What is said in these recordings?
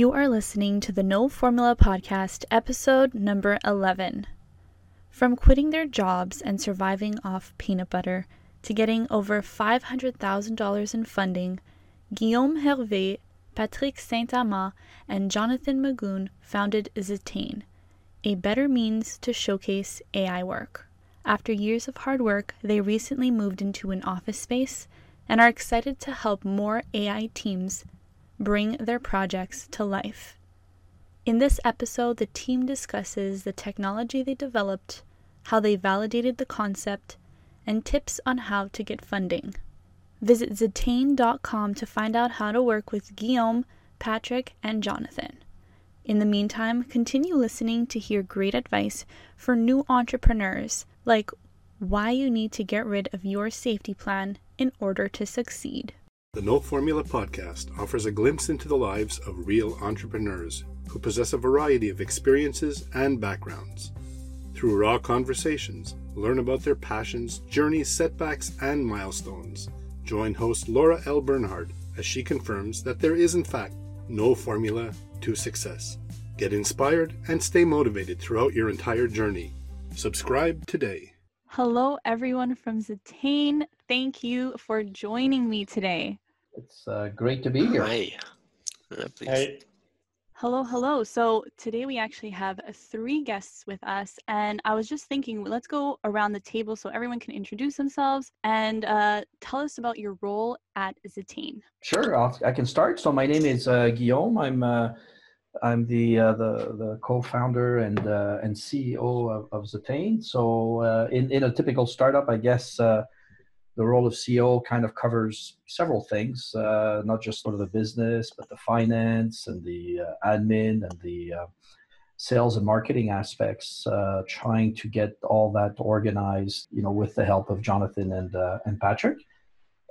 You are listening to the No Formula Podcast, episode number 11. From quitting their jobs and surviving off peanut butter to getting over $500,000 in funding, Guillaume Hervé, Patrick Saint Amand, and Jonathan Magoon founded Zetane, a better means to showcase AI work. After years of hard work, they recently moved into an office space and are excited to help more AI teams bring their projects to life. In this episode, the team discusses the technology they developed, how they validated the concept, and tips on how to get funding. Visit Zetane.com to find out how to work with Guillaume, Patrick, and Jonathan. In the meantime, continue listening to hear great advice for new entrepreneurs, like why you need to get rid of your safety plan in order to succeed. The No Formula podcast offers a glimpse into the lives of real entrepreneurs who possess a variety of experiences and backgrounds. Through raw conversations, learn about their passions, journeys, setbacks, and milestones. Join host Laura L. Bernhard as she confirms that there is, in fact, no formula to success. Get inspired and stay motivated throughout your entire journey. Subscribe today. Hello, everyone from Zetane. Thank you for joining me today. It's uh, great to be here. Hi. Uh. Hey, Hello, hello. So today we actually have uh, three guests with us, and I was just thinking, let's go around the table so everyone can introduce themselves and uh, tell us about your role at Zetane. Sure, I'll, I can start. So my name is uh, Guillaume. I'm uh, I'm the uh, the the co-founder and uh, and CEO of, of Zetane. So uh, in in a typical startup, I guess uh, the role of CEO kind of covers several things, uh, not just sort of the business, but the finance and the uh, admin and the sales and marketing aspects. Trying to get all that organized, you know, with the help of Jonathan and and Patrick.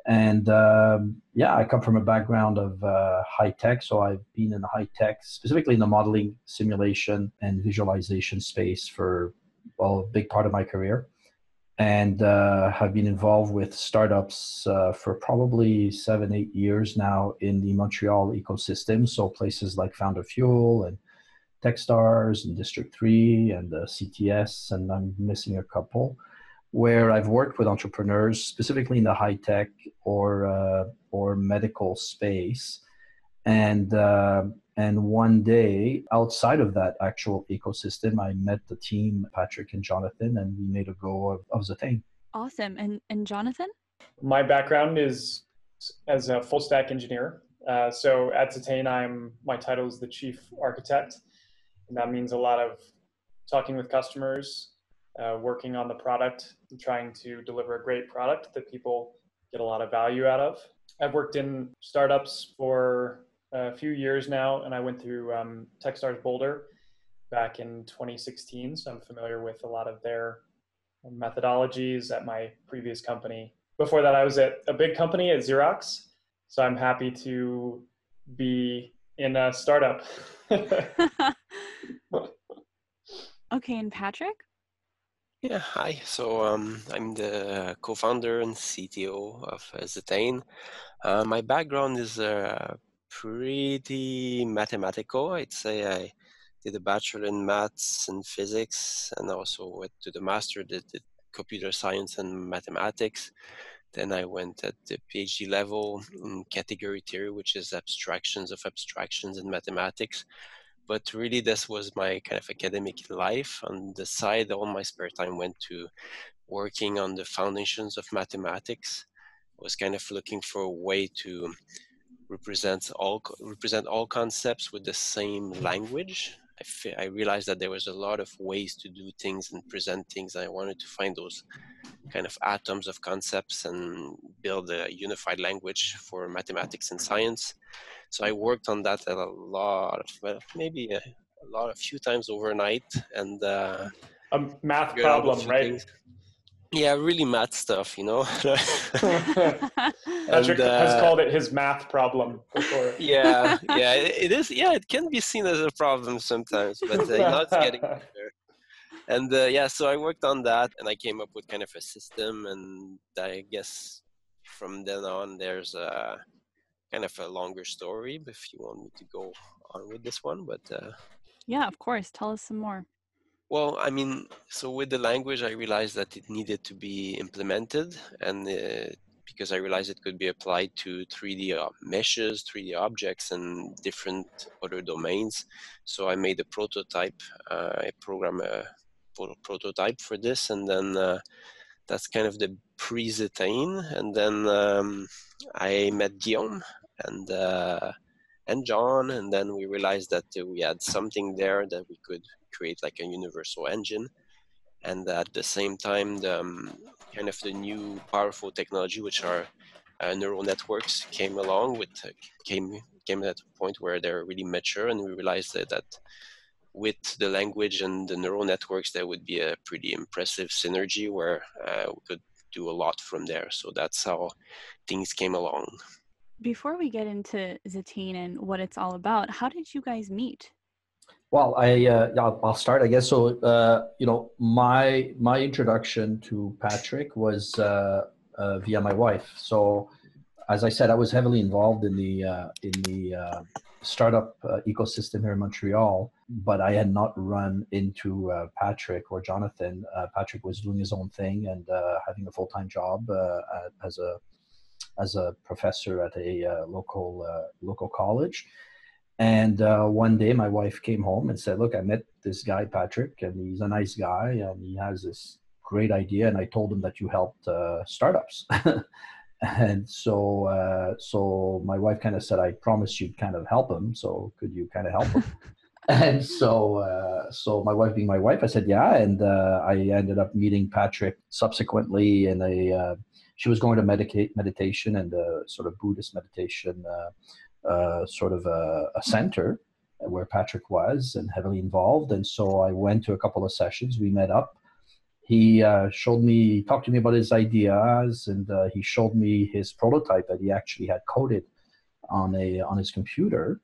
And um, yeah, I come from a background of uh, high tech, so I've been in high tech, specifically in the modeling, simulation, and visualization space for well, a big part of my career. And uh, have been involved with startups uh, for probably seven, eight years now in the Montreal ecosystem. So places like Founder Fuel and Techstars and District 3 and uh, CTS, and I'm missing a couple, where I've worked with entrepreneurs, specifically in the high tech or, uh, or medical space. And uh, and one day, outside of that actual ecosystem, I met the team, Patrick and Jonathan, and we made a go of, of Zetane. Awesome. And and Jonathan? my background is as a full stack engineer. Uh, so at Zetane, I'm my title is the chief architect, and that means a lot of talking with customers, uh, working on the product, and trying to deliver a great product that people get a lot of value out of. I've worked in startups for a few years now, and I went through um, Techstars Boulder back in 2016. So I'm familiar with a lot of their methodologies at my previous company. Before that, I was at a big company at Xerox. So I'm happy to be in a startup. okay, and Patrick? Yeah, hi. So um, I'm the co-founder and CTO of uh, Zetane. Uh, my background is uh, pretty mathematical. I'd say I did a bachelor in maths and physics, and also went to the master, did, did computer science and mathematics. Then I went at the PhD level in category theory, which is abstractions of abstractions in mathematics. But really, this was my kind of academic life. On the side, all my spare time went to working on the foundations of mathematics. I was kind of looking for a way to represent all represent all concepts with the same language. I, fe- I realized that there was a lot of ways to do things and present things. I wanted to find those kind of atoms of concepts and build a unified language for mathematics and science. So I worked on that a lot, well, maybe a, a lot, a few times overnight, and uh, a math figured out a problem, right? things. Yeah, really math stuff, you know. Patrick has uh, called it his math problem before. yeah, yeah, it, it is. Yeah, it can be seen as a problem sometimes, but uh, now it's getting better. And uh, yeah, so I worked on that, and I came up with kind of a system, and I guess from then on, there's a kind of a longer story. If you want me to go on with this one, but uh, yeah, of course. Tell us some more. Well, I mean, so with the language, I realized that it needed to be implemented, and uh, because I realized it could be applied to 3D uh, meshes, 3D objects, and different other domains. So I made a prototype. Uh, I programmed a pro- prototype for this, and then uh, that's kind of the pre-Zetane. And then um, I met Guillaume and uh, and John, and then we realized that uh, we had something there that we could create like a universal engine. And at the same time the um, kind of the new powerful technology which are uh, neural networks came along with uh, came came at a point where they're really mature and we realized that, that with the language and the neural networks there would be a pretty impressive synergy where uh, we could do a lot from there. So that's how things came along. Before we get into Zetane and what it's all about, how did you guys meet? Well, I uh, yeah, I'll, start, I guess. So, uh, you know, my my introduction to Patrick was uh, uh, via my wife. So, as I said, I was heavily involved in the uh, in the uh, startup ecosystem here in Montreal, but I had not run into Patrick or Jonathan. Patrick was doing his own thing and having a full time job as a as a professor at a local local college. And uh, one day, my wife came home and said, "Look, I met this guy Patrick, and he's a nice guy, and he has this great idea." And I told him that you helped uh, startups, and so uh, so my wife kind of said, "I promised you'd kind of help him. So could you kind of help him?" and so uh, so my wife being my wife, I said, "Yeah," and uh, I ended up meeting Patrick subsequently in a. Uh, she was going to medicate meditation and a sort of Buddhist meditation. Uh, uh, sort of a, a, center where Patrick was and heavily involved. And so I went to a couple of sessions. We met up. He uh, showed me, talked to me about his ideas, and uh, he showed me his prototype that he actually had coded on a on his computer.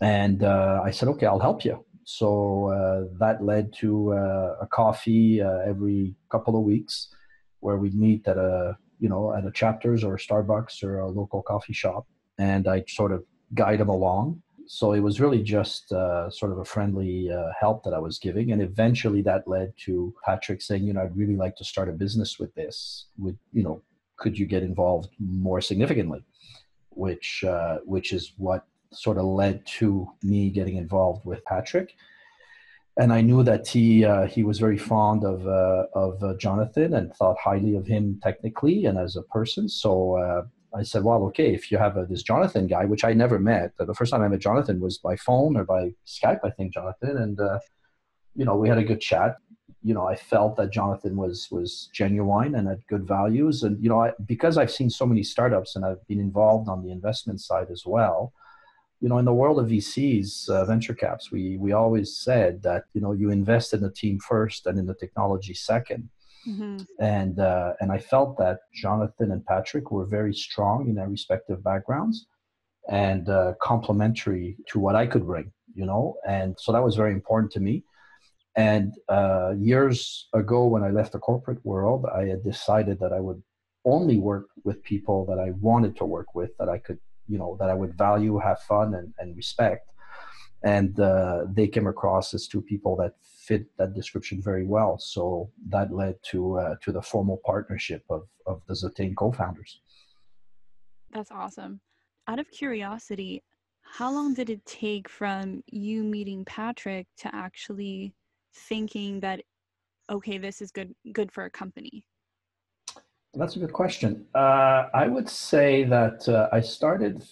And uh, I said, "Okay, I'll help you." So uh, that led to uh, a coffee every couple of weeks, where we'd meet at a you know at a chapters or a Starbucks or a local coffee shop and I sort of guide him along. So it was really just uh, sort of a friendly uh, help that I was giving, and eventually that led to Patrick saying, you know, I'd really like to start a business with this. Would you know? Could you get involved more significantly? Which uh, which is what sort of led to me getting involved with Patrick. And I knew that he uh, he was very fond of uh, of uh, Jonathan and thought highly of him technically and as a person. So I said, well, okay, if you have a, this Jonathan guy, which I never met, the first time I met Jonathan was by phone or by Skype, I think, Jonathan, and uh, you know, we had a good chat. You know, I felt that Jonathan was was genuine and had good values, and you know, I, because I've seen so many startups and I've been involved on the investment side as well. You know, in the world of VCs, uh, venture caps, we we always said that you know you invest in the team first and in the technology second Mm-hmm. And uh, and I felt that Jonathan and Patrick were very strong in their respective backgrounds and uh, complementary to what I could bring, you know. And so that was very important to me. And uh, years ago, when I left the corporate world, I had decided that I would only work with people that I wanted to work with, that I could, you know, that I would value, have fun, and, and respect. And uh, they came across as two people that fit that description very well. So that led to uh, to the formal partnership of of the Zetane co-founders. That's awesome. Out of curiosity, how long did it take from you meeting Patrick to actually thinking that okay, this is good good for a company? That's a good question. Uh, I would say that uh, I started.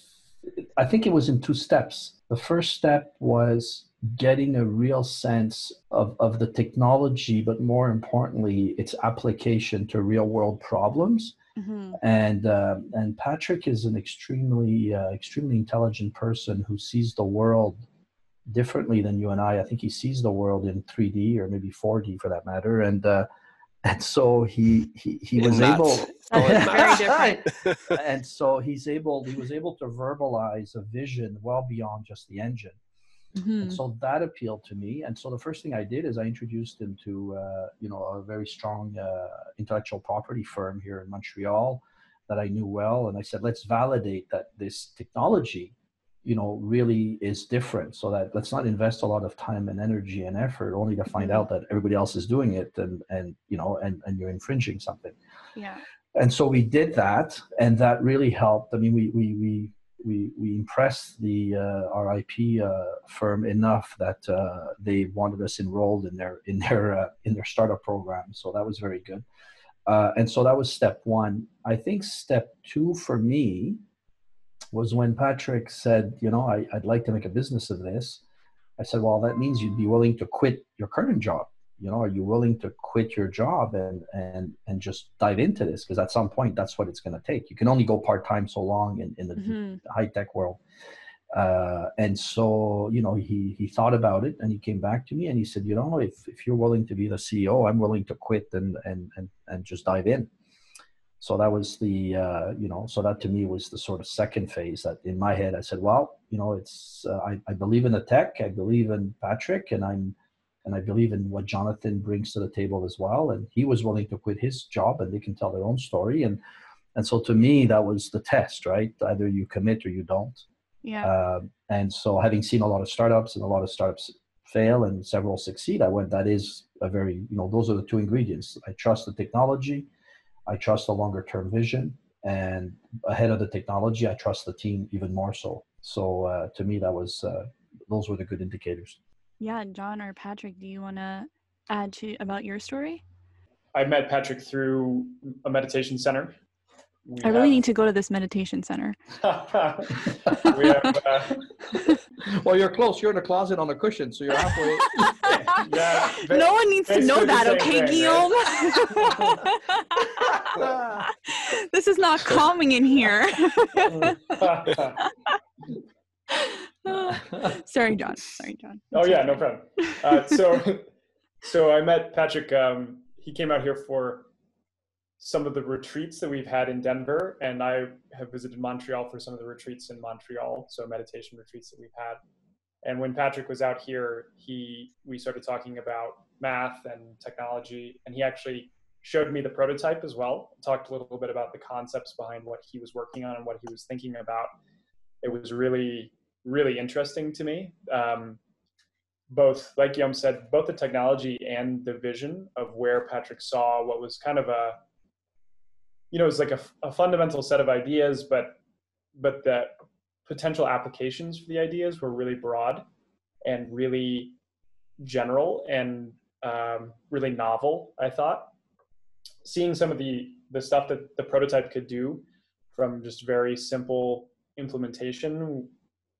I think it was in two steps. The first step was getting a real sense of, of the technology, but more importantly, its application to real world problems. Mm-hmm. And uh, and Patrick is an extremely uh, extremely intelligent person who sees the world differently than you and I. I think he sees the world in 3D or maybe 4D for that matter. And uh, and so he he, he was able and so he's able he was able to verbalize a vision well beyond just the engine Mm-hmm. And so that appealed to me. And so the first thing I did is I introduced him to, uh, you know, a very strong uh, intellectual property firm here in Montreal that I knew well. And I said, let's validate that this technology you know really is different so that let's not invest a lot of time and energy and effort only to find Mm-hmm. out that everybody else is doing it and and you know and and you're infringing something Yeah. and so we did that and that really helped i mean we we we we, we impressed the uh, our IP uh, firm enough that uh, they wanted us enrolled in their in their uh, in their startup program. So that was very good. And so that was step one. I think step two for me was when Patrick said, you know, I, I'd like to make a business of this. I said, well, that means you'd be willing to quit your current job. You know, are you willing to quit your job and and and just dive into this? Because at some point, that's what it's going to take. You can only go part time so long in, in the Mhm. high tech world. Uh, and so, you know, he he thought about it and he came back to me and he said, you know, if if you're willing to be the CEO, I'm willing to quit and and and and just dive in. So that was the uh, you know, so that to me was the sort of second phase. That in my head, I said, well, you know, it's uh, I I believe in the tech, I believe in Patrick, and I'm and I believe in what Jonathan brings to the table as well. And he was willing to quit his job, and they can tell their own story. And and so to me, that was the test, right? Either you commit or you don't. Yeah. Um, and so, having seen a lot of startups and a lot of startups fail and several succeed, I went, that is a very, you know, those are the two ingredients. I trust the technology, I trust the longer term vision, and ahead of the technology, I trust the team even more so. So, uh, to me, that was, uh, those were the good indicators. Yeah. John or Patrick, do you want to add to about your story? I met Patrick through a meditation center. We I really have- need to go to this meditation center. we have, uh, well, you're close. You're in a closet on a cushion, so you're halfway. Yeah, ba- no one needs to know that, okay, thing, Guillaume? this is not calming in here. Sorry, John. Sorry, John. oh yeah, no problem. Uh, so, so I met Patrick. Um, he came out here for some of the retreats that we've had in Denver, and I have visited Montreal for some of the retreats in Montreal. So meditation retreats that we've had. And when Patrick was out here, he we started talking about math and technology, and he actually showed me the prototype as well. Talked a little bit about the concepts behind what he was working on and what he was thinking about. It was really really interesting to me. Um, both, like Guillaume said, both the technology and the vision of where Patrick saw what was kind of a, you know, it's like a, a fundamental set of ideas, but but the potential applications for the ideas were really broad and really general and um, really novel. I thought seeing some of the the stuff that the prototype could do from just very simple implementation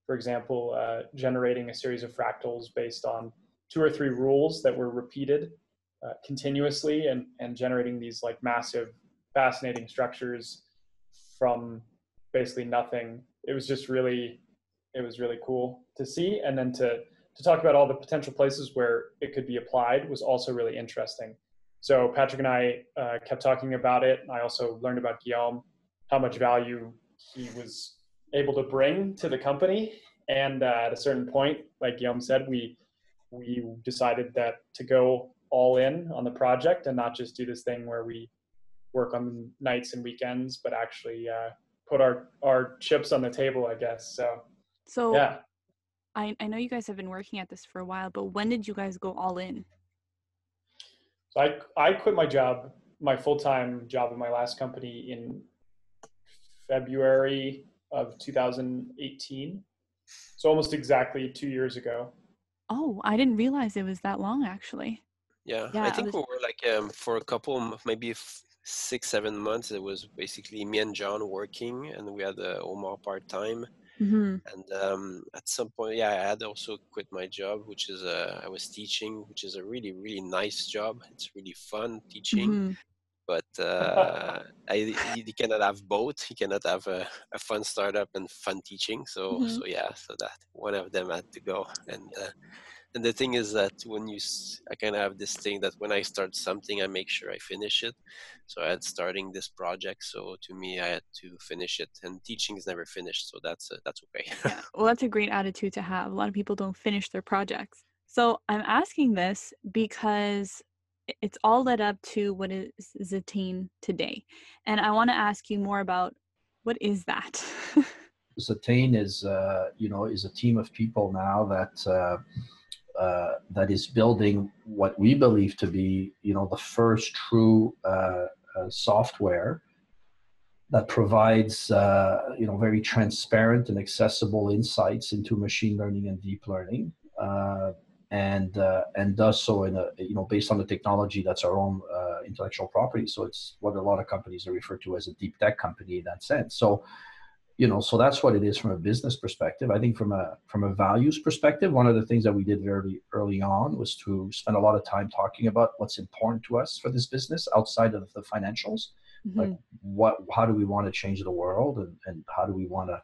for example, uh, generating a series of fractals based on two or three rules that were repeated uh, continuously and, and generating these like massive, fascinating structures from basically nothing. It was just really, it was really cool to see. And then to, to talk about all the potential places where it could be applied was also really interesting. So Patrick and I uh, kept talking about it. I also learned about Guillaume, how much value he was able to bring to the company. And uh, at a certain point, like Guillaume said, we we decided that to go all in on the project and not just do this thing where we work on nights and weekends, but actually uh, put our our chips on the table, I guess. So So yeah, I, I know you guys have been working at this for a while, but when did you guys go all in? so I I quit my job, my full time job in my last company in February of 2018. So almost exactly two years ago. Oh, I didn't realize it was that long actually. Yeah, Yeah, I I think was- we were like um, for a couple, maybe f- six, seven months. It was basically me and John working, and we had uh, Omar part time. hmm And um, at some point, yeah, I had also quit my job, which is uh, I was teaching, which is a really, really nice job. It's really fun teaching, hmm but uh, I, you you cannot have both. You cannot have a, a fun startup and fun teaching. So, Mhm. so yeah, so that one of them had to go. And uh, and the thing is that when you, I kind of have this thing that when I start something, I make sure I finish it. So I had starting this project. So to me, I had to finish it, and teaching is never finished. So that's uh, that's okay. Yeah. Well, that's a great attitude to have. A lot of people don't finish their projects. So I'm asking this because it's all led up to what is Zetane today. And I want to ask you more about what is that? Zetane is, uh, you know, is a team of people now that uh, uh, that is building what we believe to be, you know, the first true uh, uh, software that provides, uh, you know, very transparent and accessible insights into machine learning and deep learning, and and does so in a, you know, based on the technology that's our own intellectual property. So it's what a lot of companies are referred to as a deep tech company in that sense. So you know so that's what it is from a business perspective i think from a from a values perspective one of the things that we did very early on was to spend a lot of time talking about what's important to us for this business outside of the financials mm-hmm. like what how do we want to change the world and, and how do we want to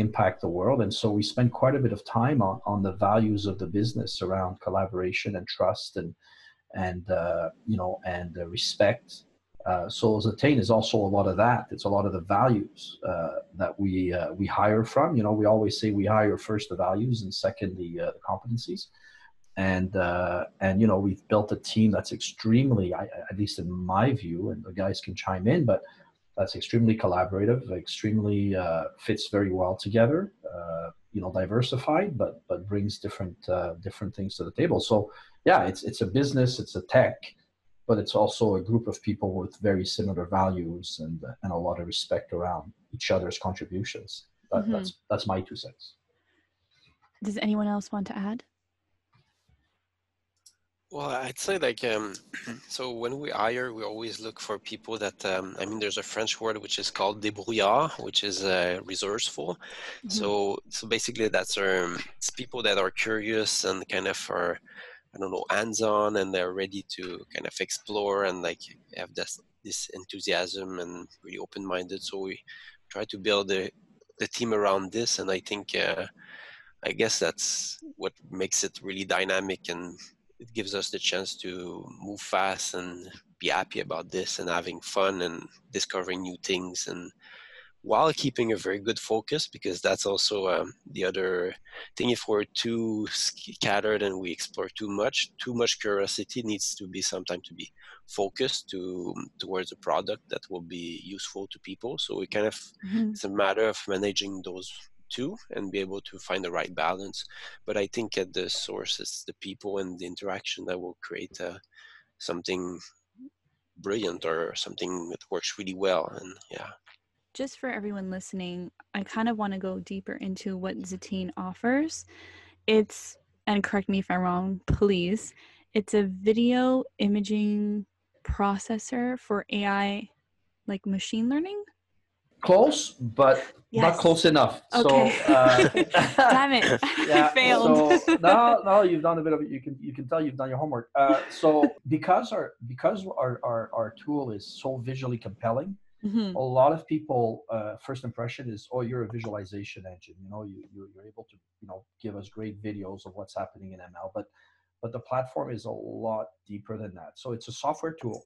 impact the world and so we spend quite a bit of time on on the values of the business around collaboration and trust and and uh, you know and uh, respect uh, so Zetane is also a lot of that. It's a lot of the values uh, that we uh, we hire from. You know, we always say we hire first the values and second the, uh, the competencies. And uh, and you know we've built a team that's extremely, I, at least in my view, and the guys can chime in, but that's extremely collaborative, extremely uh, fits very well together. Uh, you know, diversified, but but brings different uh, different things to the table. So yeah, it's it's a business, it's a tech but it's also a group of people with very similar values and and a lot of respect around each other's contributions. That, mm-hmm. That's that's my two cents. Does anyone else want to add? Well, I'd say like um, so when we hire, we always look for people that um, I mean, there's a French word which is called débrouillard, which is uh, resourceful. Mm-hmm. So so basically, that's um, it's people that are curious and kind of are I don't know, hands-on, and they're ready to kind of explore and like have this this enthusiasm and really open-minded. So we try to build the the team around this, and I think uh, I guess that's what makes it really dynamic, and it gives us the chance to move fast and be happy about this and having fun and discovering new things and while keeping a very good focus because that's also um, the other thing if we're too scattered and we explore too much too much curiosity needs to be sometimes to be focused to towards a product that will be useful to people so we kind of mm-hmm. it's a matter of managing those two and be able to find the right balance but i think at the source it's the people and the interaction that will create uh, something brilliant or something that works really well and yeah just for everyone listening, I kind of want to go deeper into what Zetane offers. It's, and correct me if I'm wrong, please, it's a video imaging processor for AI, like machine learning. Close, but yes. not close enough. Okay. So, uh, damn it, yeah, I failed. so now, now you've done a bit of it. You can you can tell you've done your homework. Uh, so because our because our, our our tool is so visually compelling, Mm-hmm. A lot of people uh, first impression is, oh, you're a visualization engine. You know, you you're, you're able to you know give us great videos of what's happening in ML, but but the platform is a lot deeper than that. So it's a software tool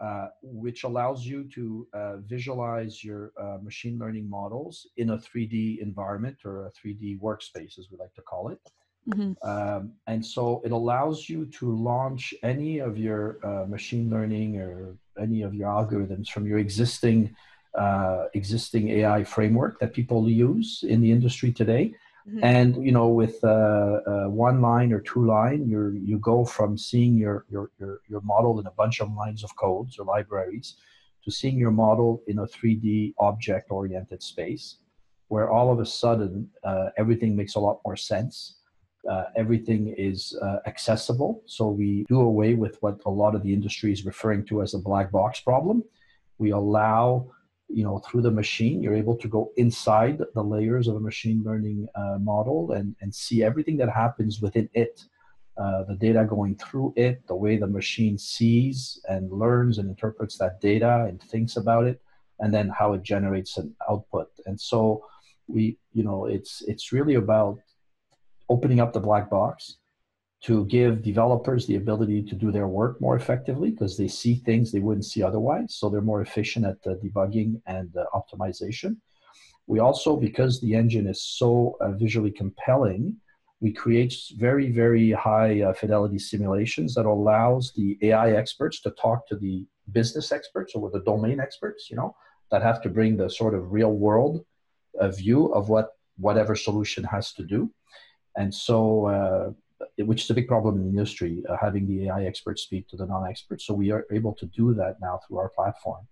uh, which allows you to uh, visualize your uh, machine learning models in a 3D environment or a 3D workspace, as we like to call it. Mm-hmm. Um, and so it allows you to launch any of your uh, machine learning or any of your algorithms from your existing uh, existing AI framework that people use in the industry today. Mm-hmm. And you know, with uh, uh, one line or two line, you you go from seeing your, your your your model in a bunch of lines of codes or libraries to seeing your model in a 3D object-oriented space, where all of a sudden uh, everything makes a lot more sense uh, everything is uh, accessible. So we do away with what a lot of the industry is referring to as a black box problem. We allow, you know, through the machine, you're able to go inside the layers of a machine learning uh, model and, and see everything that happens within it. Uh, the data going through it, the way the machine sees and learns and interprets that data and thinks about it, and then how it generates an output. And so we, you know, it's it's really about opening up the black box to give developers the ability to do their work more effectively because they see things they wouldn't see otherwise. So they're more efficient at uh, debugging and uh, optimization. We also, because the engine is so uh, visually compelling, we create very, very high uh, fidelity simulations that allows the AI experts to talk to the business experts or the domain experts, you know, that have to bring the sort of real world a view of what whatever solution has to do. And so, uh, which is a big problem in the industry, uh, having the AI experts speak to the non-experts. So we are able to do that now through our platform.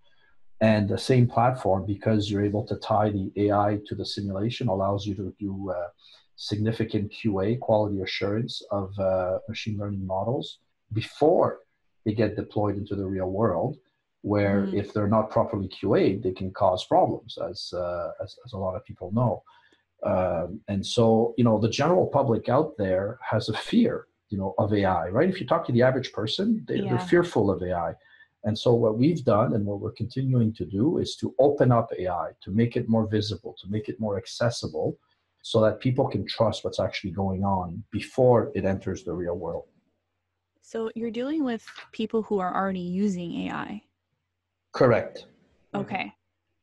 And the same platform, because you're able to tie the AI to the simulation, allows you to do uh, significant QA, quality assurance of uh, machine learning models before they get deployed into the real world where mm. if they're not properly QA'd, they can cause problems, as, uh, as, as, a lot of people know. Um, and so, you know, the general public out there has a fear, you know, of AI, right? If you talk to the average person, they, yeah. they're fearful of AI. And so, what we've done and what we're continuing to do is to open up AI, to make it more visible, to make it more accessible, so that people can trust what's actually going on before it enters the real world. So, you're dealing with people who are already using AI. Correct. Okay.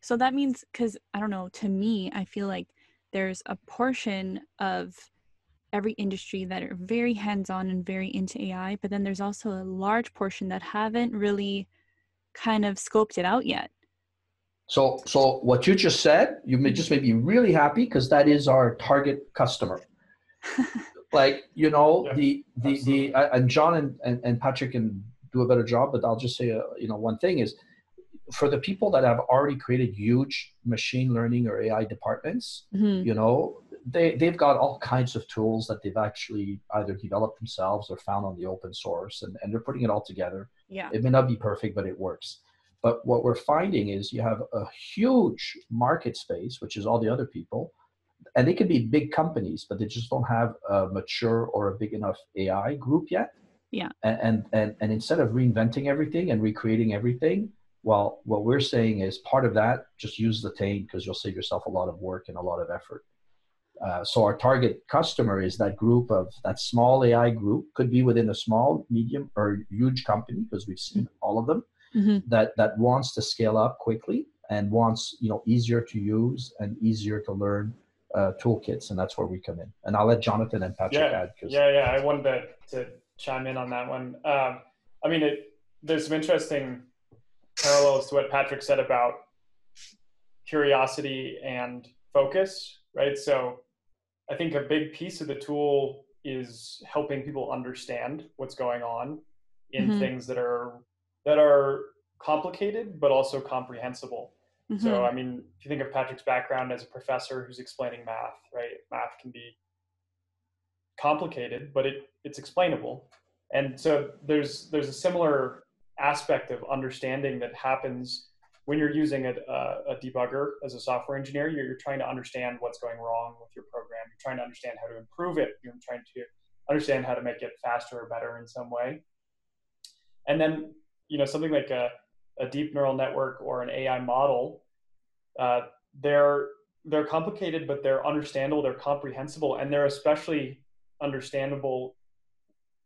So that means, because I don't know, to me, I feel like there's a portion of every industry that are very hands on and very into AI, but then there's also a large portion that haven't really kind of scoped it out yet. So, so what you just said, you may just made me really happy because that is our target customer. like you know yeah, the the absolutely. the uh, and John and, and and Patrick can do a better job, but I'll just say uh, you know one thing is for the people that have already created huge machine learning or AI departments, mm-hmm. you know, they, they've got all kinds of tools that they've actually either developed themselves or found on the open source and, and they're putting it all together. Yeah. It may not be perfect, but it works. But what we're finding is you have a huge market space, which is all the other people, and they could be big companies, but they just don't have a mature or a big enough AI group yet. Yeah. And and and, and instead of reinventing everything and recreating everything, well, what we're saying is part of that, just use Zetane because you'll save yourself a lot of work and a lot of effort. Uh, so our target customer is that group of that small AI group, could be within a small, medium, or huge company because we've seen mm-hmm. all of them mm-hmm. that that wants to scale up quickly and wants you know easier to use and easier to learn uh, toolkits, and that's where we come in. And I'll let Jonathan and Patrick yeah, add. Cause... Yeah, yeah, I wanted to, to chime in on that one. Um, I mean, it, there's some interesting parallels to what Patrick said about curiosity and focus, right? So I think a big piece of the tool is helping people understand what's going on in mm-hmm. things that are that are complicated but also comprehensible. Mm-hmm. So I mean, if you think of Patrick's background as a professor who's explaining math, right? Math can be complicated, but it it's explainable. And so there's there's a similar aspect of understanding that happens when you're using a, a, debugger as a software engineer. You're, you're, trying to understand what's going wrong with your program. You're trying to understand how to improve it. You're trying to understand how to make it faster or better in some way. And then, you know, something like a, a deep neural network or an AI model, uh, they're they're complicated, but they're understandable, they're comprehensible, and they're especially understandable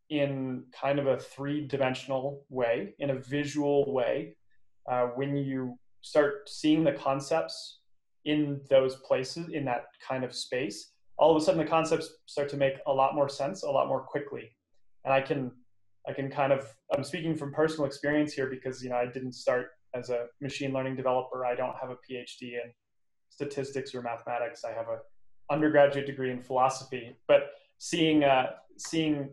in kind of a three dimensional way, in a visual way, uh, when you start seeing the concepts in those places, in that kind of space, all of a sudden the concepts start to make a lot more sense a lot more quickly. And I can, I can kind of, I'm speaking from personal experience here because, you know, I didn't start as a machine learning developer. I don't have a PhD in statistics or mathematics. I have a undergraduate degree in philosophy, but seeing, uh, seeing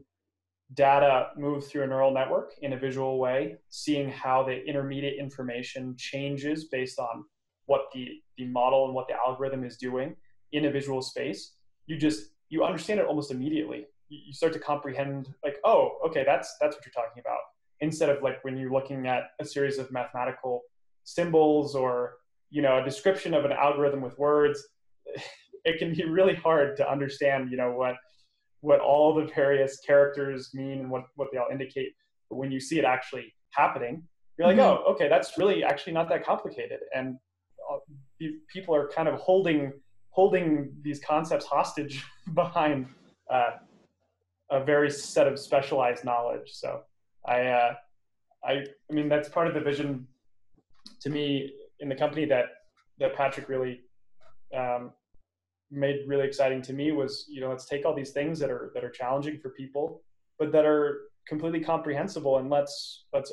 data move through a neural network in a visual way, seeing how the intermediate information changes based on what the, the model and what the algorithm is doing in a visual space, you just you understand it almost immediately. You start to comprehend like, oh, okay, that's that's what you're talking about. Instead of like when you're looking at a series of mathematical symbols or you know a description of an algorithm with words, it can be really hard to understand you know what what all the various characters mean and what, what they all indicate. But when you see it actually happening, you're like, mm-hmm. oh, okay, that's really actually not that complicated. And uh, people are kind of holding holding these concepts hostage behind uh, a very set of specialized knowledge. So I, uh, I, I mean, that's part of the vision to me in the company that that Patrick really um, made really exciting to me was you know let's take all these things that are that are challenging for people but that are completely comprehensible and let's let's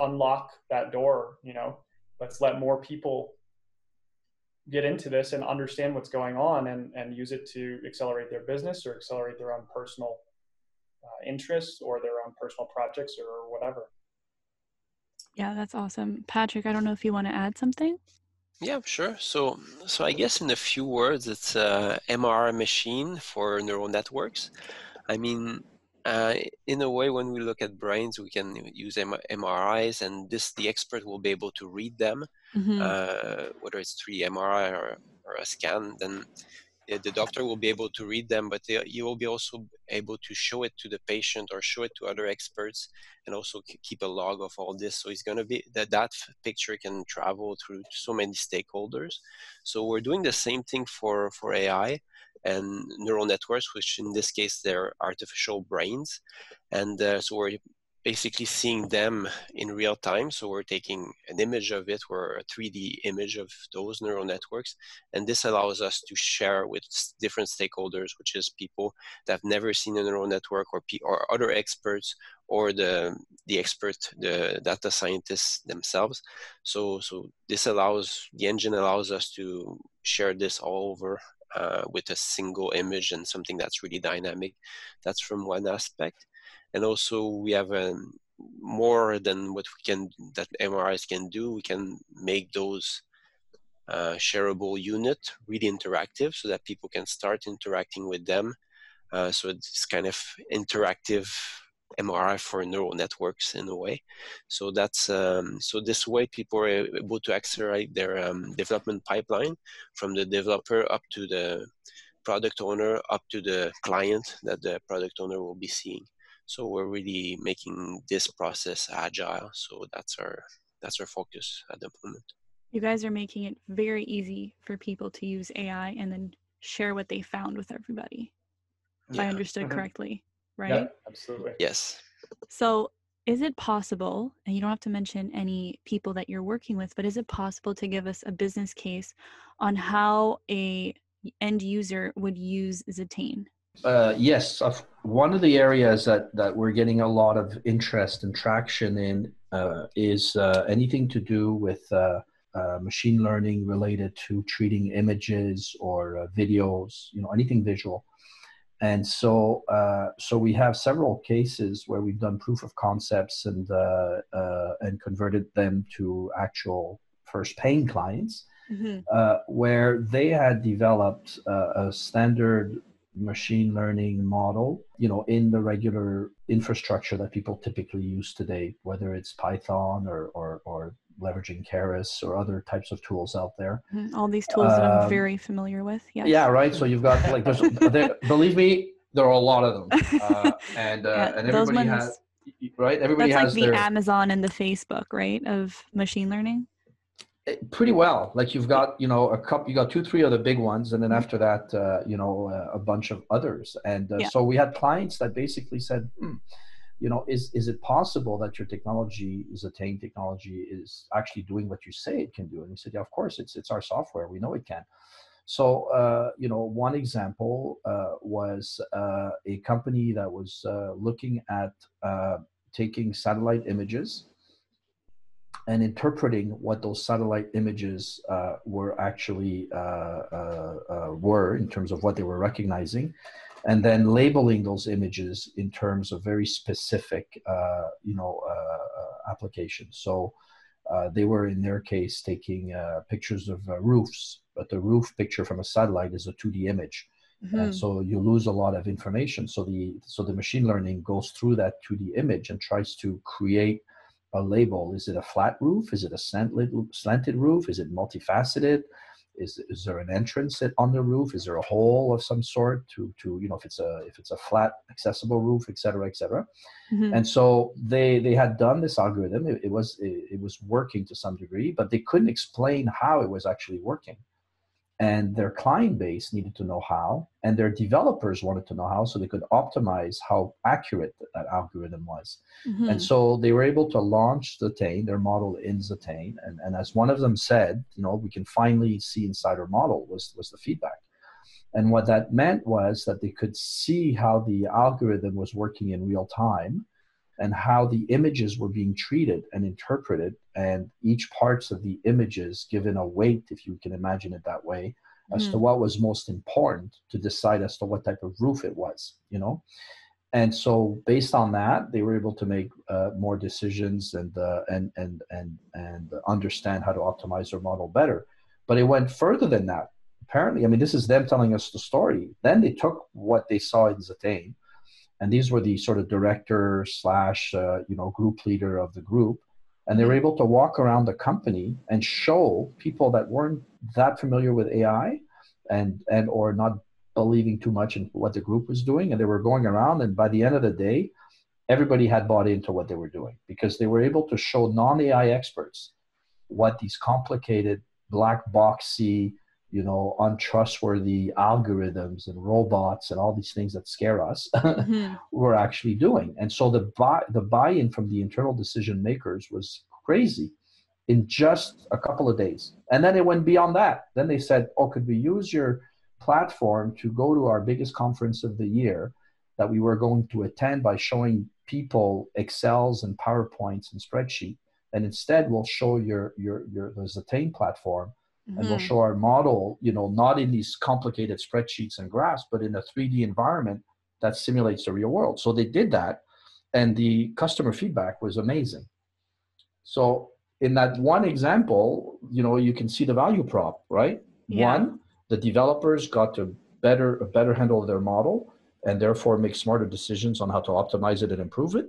unlock that door you know let's let more people get into this and understand what's going on and, and use it to accelerate their business or accelerate their own personal uh, interests or their own personal projects or whatever. Yeah, that's awesome. Patrick, I don't know if you want to add something. Yeah, sure. So, so I guess in a few words, it's a MRI machine for neural networks. I mean, uh, in a way, when we look at brains, we can use M- MRIs, and this the expert will be able to read them, mm-hmm. uh, whether it's 3D MRI or, or a scan. Then the doctor will be able to read them, but they, you will be also able to show it to the patient or show it to other experts, and also keep a log of all this. So it's going to be that that picture can travel through so many stakeholders. So we're doing the same thing for for AI and neural networks, which in this case they're artificial brains, and uh, so we're basically seeing them in real time. So we're taking an image of it, or a 3D image of those neural networks, and this allows us to share with different stakeholders, which is people that have never seen a neural network, or or other experts, or the the expert, the data scientists themselves. So so this allows the engine allows us to share this all over uh, with a single image and something that's really dynamic. That's from one aspect and also we have um, more than what we can that MRIs can do. We can make those uh, shareable unit really interactive, so that people can start interacting with them. Uh, so it's kind of interactive MRI for neural networks in a way. So that's um, so this way people are able to accelerate their um, development pipeline from the developer up to the product owner up to the client that the product owner will be seeing. So we're really making this process agile. So that's our that's our focus at the moment. You guys are making it very easy for people to use AI and then share what they found with everybody. If yeah. I understood mm-hmm. correctly, right? Yeah, absolutely. Yes. So is it possible, and you don't have to mention any people that you're working with, but is it possible to give us a business case on how a end user would use Zetane? Uh, yes, one of the areas that, that we're getting a lot of interest and traction in uh, is uh, anything to do with uh, uh, machine learning related to treating images or uh, videos, you know, anything visual. And so, so we have several cases where we've done proof of concepts and and converted them to actual first paying clients, mm-hmm. where they had developed a standard machine learning model, you know, in the regular infrastructure that people typically use today, whether it's Python or, or, or leveraging Keras or other types of tools out there. Mm-hmm. All these tools um, that I'm um, very familiar with. Yeah. Yeah, right. So you've got like, there's, there, believe me, there are a lot of them, uh, and uh, yeah, and everybody has right. Everybody that's has like the their... Amazon and the Facebook, right, of machine learning. Eh, pretty well. Like you've got you know a couple you got two three other big ones and then after that uh, you know uh, a bunch of others. And uh, yeah. so we had clients that basically said hmm, you know is is it possible that your technology is Zetane technology is actually doing what you say it can do? And we said yeah of course it's it's our software. We know it can. So uh, you know one example uh, was uh, a company that was looking at taking satellite images and interpreting what those satellite images uh, were actually uh, uh, uh, were in terms of what they were recognizing, and then labeling those images in terms of very specific, uh, you know, uh, applications. So they were in their case taking pictures of roofs, but the roof picture from a satellite is a 2D image. Mm-hmm. and so you lose a lot of information so the so the machine learning goes through that 2d image and tries to create a label. Is it a flat roof? Is it a slanted roof? Is it multifaceted? Is, is there an entrance on the roof? Is there a hole of some sort to, to you know if it's a if it's a flat accessible roof, et cetera, et cetera. Mm-hmm. And so they they had done this algorithm. It, it was it, it was working to some degree, but they couldn't explain how it was actually working and their client base needed to know how and their developers wanted to know how so they could optimize how accurate that algorithm was mm-hmm. and so they were able to launch Zetane, their model in Zetane, and, and as one of them said you know we can finally see inside our model was was the feedback and what that meant was that they could see how the algorithm was working in real time and how the images were being treated and interpreted and each parts of the images given a weight if you can imagine it that way as mm. to what was most important to decide as to what type of roof it was you know? And so based on that they were able to make uh, more decisions and uh, and and and and understand how to optimize their model better. But it went further than that. Apparently i mean this is them telling us the story. Then they took what they saw in Zetane and these were the sort of director slash uh, you know group leader of the group. And they were able to walk around the company and show people that weren't that familiar with ai and and or not believing too much in what the group was doing. And they were going around and by the end of the day everybody had bought into what they were doing because they were able to show non-ai experts what these complicated black boxy you know, untrustworthy algorithms and robots and all these things that scare us mm-hmm. we're actually doing. And so the buy the buy-in from the internal decision makers was crazy in just a couple of days. And then it went beyond that. Then they said, Oh, could we use your platform to go to our biggest conference of the year that we were going to attend by showing people Excels and PowerPoints and spreadsheet. And instead we'll show your your your the Zetane platform mm-hmm. and we'll mm-hmm. show our model, you know, not in these complicated spreadsheets and graphs, but in a 3D environment that simulates the real world. So they did that, and the customer feedback was amazing. So in that one example, you know, you can see the value prop, right? Yeah. One, the developers got to better a better handle of their model and therefore make smarter decisions on how to optimize it and improve it.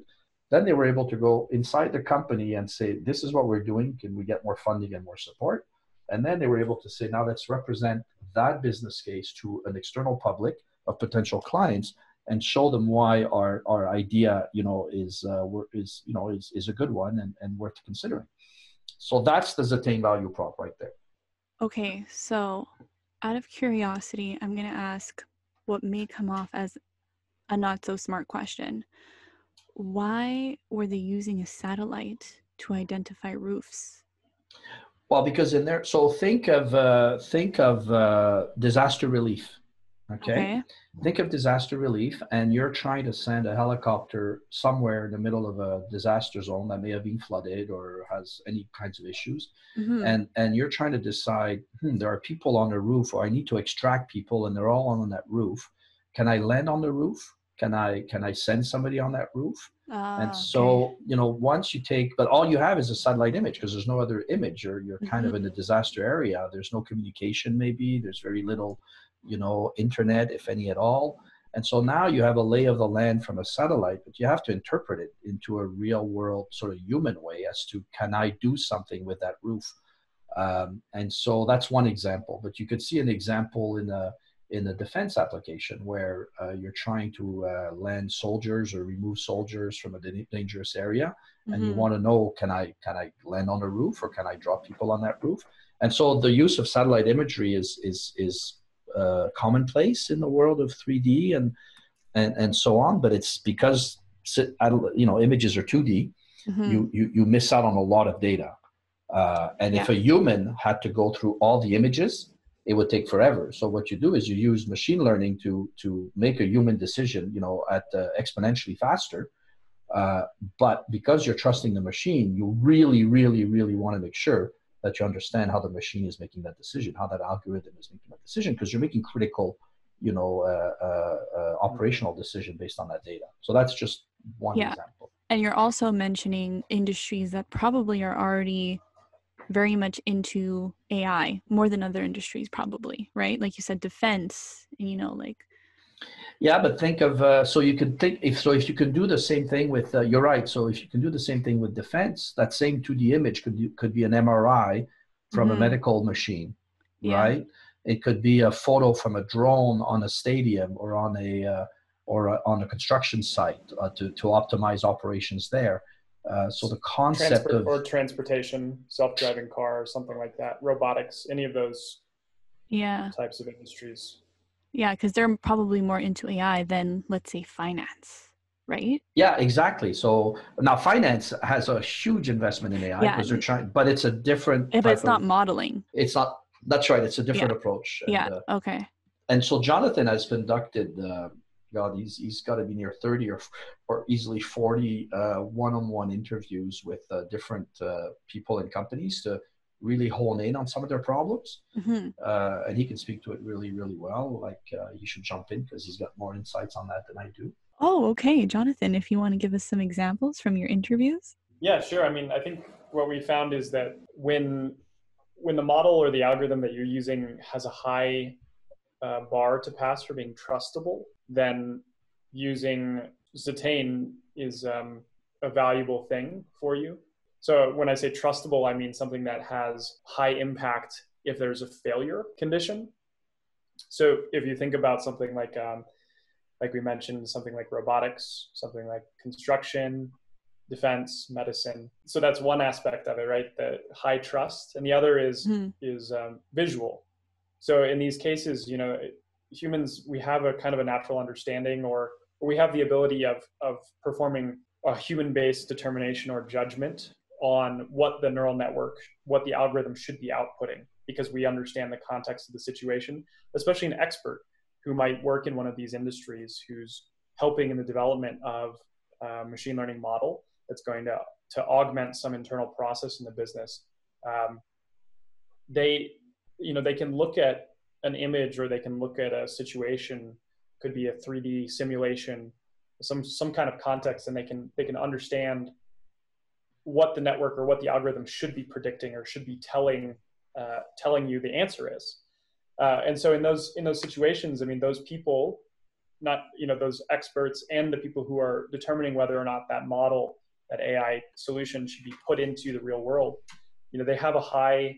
Then they were able to go inside the company and say, this is what we're doing. Can we get more funding and more support? And then they were able to say, now let's represent that business case to an external public of potential clients and show them why our, our idea, you know, is, uh, is, you know, is, is a good one and, and worth considering. So that's the Zetane value prop right there. Okay. So out of curiosity, I'm going to ask what may come off as a not so smart question. Why were they using a satellite to identify roofs? Well, because in there, so think of uh, think of uh, disaster relief. Okay? okay. Think of disaster relief, and you're trying to send a helicopter somewhere in the middle of a disaster zone that may have been flooded or has any kinds of issues, mm-hmm. and and you're trying to decide, hmm, there are people on the roof, or I need to extract people, and they're all on that roof. Can I land on the roof? Can I can I send somebody on that roof? and ah, so okay. you know once you take but all you have is a satellite image because there's no other image you're, you're kind mm-hmm. of in a disaster area there's no communication maybe there's very little you know internet if any at all and so now you have a lay of the land from a satellite but you have to interpret it into a real world sort of human way as to can i do something with that roof um, and so that's one example but you could see an example in a in a defense application where uh, you're trying to uh, land soldiers or remove soldiers from a dangerous area and mm-hmm. you want to know can i can i land on a roof or can i drop people on that roof and so the use of satellite imagery is is is uh, commonplace in the world of 3d and and and so on but it's because you know images are 2d mm-hmm. you, you you miss out on a lot of data uh, and yeah. if a human had to go through all the images it would take forever. So what you do is you use machine learning to to make a human decision, you know, at uh, exponentially faster. Uh, but because you're trusting the machine, you really, really, really want to make sure that you understand how the machine is making that decision, how that algorithm is making that decision, because you're making critical, you know, uh, uh, uh, operational decision based on that data. So that's just one yeah. example. And you're also mentioning industries that probably are already very much into AI more than other industries, probably, right? Like you said, defense, and you know, like. Yeah, but think of uh, so you can think if so if you can do the same thing with uh, you're right. So if you can do the same thing with defense, that same 2D image could could be an MRI from mm-hmm. a medical machine, yeah. right? It could be a photo from a drone on a stadium or on a uh, or a, on a construction site uh, to to optimize operations there. Uh, so the concept Transport, of or transportation, self-driving car, something like that, robotics, any of those yeah types of industries. Yeah, because they're probably more into AI than let's say finance, right? Yeah, exactly. So now finance has a huge investment in AI yeah. because they're trying, but it's a different. But it's not of, modeling. It's not. That's right. It's a different yeah. approach. And, yeah. Uh, okay. And so Jonathan has conducted uh, God, he's he's got to be near 30 or or easily 40 uh, one-on-one interviews with uh, different uh, people and companies to really hone in on some of their problems. Mm-hmm. Uh, and he can speak to it really, really well. Like uh, you should jump in because he's got more insights on that than I do. Oh, okay, Jonathan. If you want to give us some examples from your interviews. Yeah, sure. I mean, I think what we found is that when when the model or the algorithm that you're using has a high uh, bar to pass for being trustable, then using Zetane is um, a valuable thing for you. So when I say trustable, I mean something that has high impact if there's a failure condition. So if you think about something like, um, like we mentioned, something like robotics, something like construction, defense, medicine. So that's one aspect of it, right? The high trust, and the other is mm-hmm. is um, visual. So in these cases, you know, humans we have a kind of a natural understanding, or, or we have the ability of of performing a human-based determination or judgment on what the neural network, what the algorithm should be outputting, because we understand the context of the situation. Especially an expert who might work in one of these industries, who's helping in the development of a machine learning model that's going to to augment some internal process in the business. Um, they, you know, they can look at an image or they can look at a situation, could be a 3D simulation, some some kind of context, and they can they can understand what the network or what the algorithm should be predicting or should be telling uh, telling you the answer is. Uh, and so in those in those situations, I mean, those people, not you know those experts and the people who are determining whether or not that model that AI solution should be put into the real world, you know, they have a high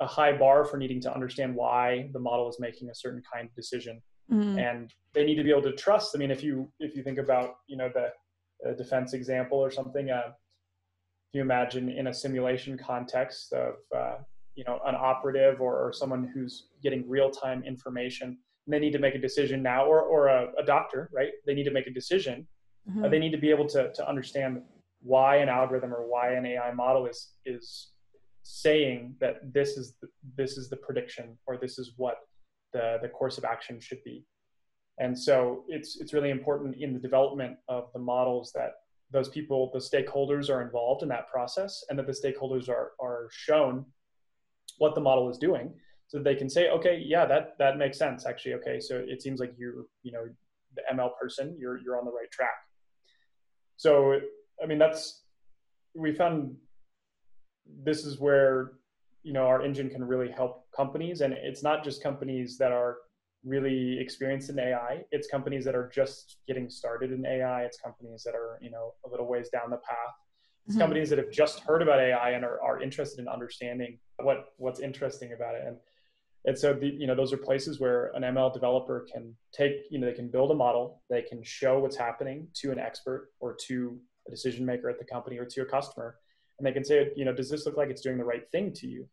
a high bar for needing to understand why the model is making a certain kind of decision, mm-hmm. and they need to be able to trust. I mean, if you if you think about you know the, the defense example or something, uh, if you imagine in a simulation context of uh, you know an operative or, or someone who's getting real time information, and they need to make a decision now, or or a, a doctor, right? They need to make a decision. Mm-hmm. Uh, they need to be able to to understand why an algorithm or why an AI model is is saying that this is the, this is the prediction or this is what the the course of action should be. And so it's it's really important in the development of the models that those people, the stakeholders are involved in that process and that the stakeholders are are shown what the model is doing so they can say, okay, yeah, that that makes sense actually. Okay, so it seems like you're, you know, the ML person, you're you're on the right track. So I mean, that's we found this is where you know our engine can really help companies, and it's not just companies that are really experienced in AI. It's companies that are just getting started in AI. It's companies that are you know a little ways down the path. It's mm-hmm. companies that have just heard about AI and are, are interested in understanding what what's interesting about it. And and so the, you know those are places where an ML developer can take you know they can build a model, they can show what's happening to an expert or to a decision maker at the company or to a customer and they can say you know does this look like it's doing the right thing to you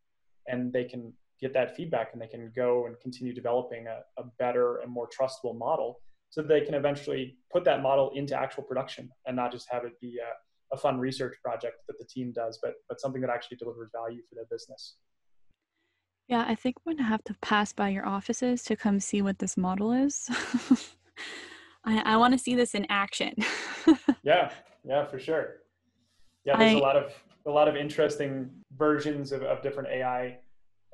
and they can get that feedback and they can go and continue developing a, a better and more trustable model so they can eventually put that model into actual production and not just have it be a, a fun research project that the team does but but something that actually delivers value for their business yeah, I think I'm gonna have to pass by your offices to come see what this model is. I, I want to see this in action. yeah, yeah, for sure. Yeah, there's I, a lot of a lot of interesting versions of, of different AI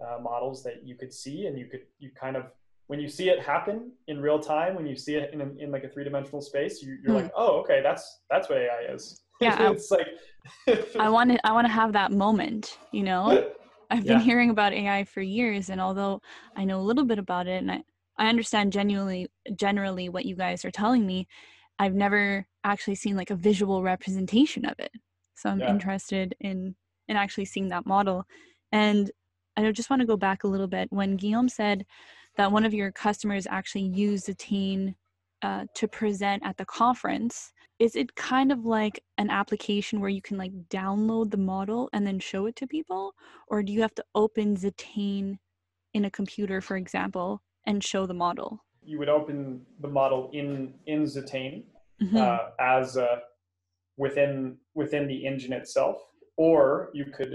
uh, models that you could see, and you could you kind of when you see it happen in real time, when you see it in, in like a three dimensional space, you, are hmm. like, oh, okay, that's that's what AI is. Yeah, it's like I want to I want to have that moment, you know. I've been yeah. hearing about AI for years, and although I know a little bit about it, and I, I understand genuinely generally what you guys are telling me, I've never actually seen like a visual representation of it. So I'm yeah. interested in in actually seeing that model. And I just want to go back a little bit when Guillaume said that one of your customers actually used Zetane uh, to present at the conference. Is it kind of like an application where you can like download the model and then show it to people, or do you have to open Zetane in a computer, for example, and show the model? You would open the model in in Zetane mm-hmm. uh, as a, within within the engine itself, or you could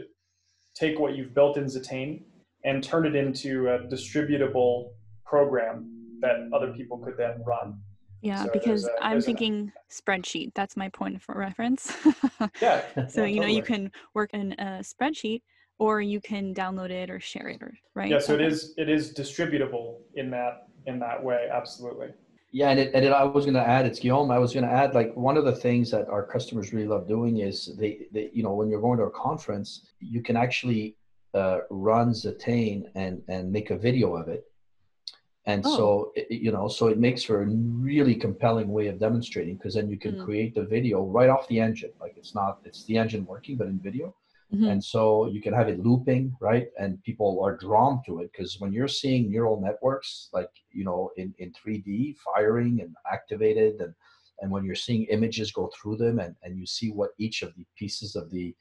take what you've built in Zetane and turn it into a distributable program that other people could then run. Yeah, So because a- I'm thinking spreadsheet. That's my point for reference. Yeah. so yeah, you know you can work in a spreadsheet or you can download it or share it or right. Yeah, so it Okay. is it is distributable in that in that way, absolutely. Yeah, and it, and it, I was going to add, it's Guillaume. I was going to add, like one of the things that our customers really love doing is they, they you know, when you're going to a conference, you can actually uh, run Zetane and and make a video of it, and Oh. so it, you know, so it makes for a really compelling way of demonstrating because then you can Mm. create the video right off the engine. Like it's not, it's the engine working, but in video Mhm. and so you can have it looping right and people are drawn to it because when you're seeing neural networks like you know in, in 3d firing and activated and and when you're seeing images go through them and, and you see what each of the pieces of the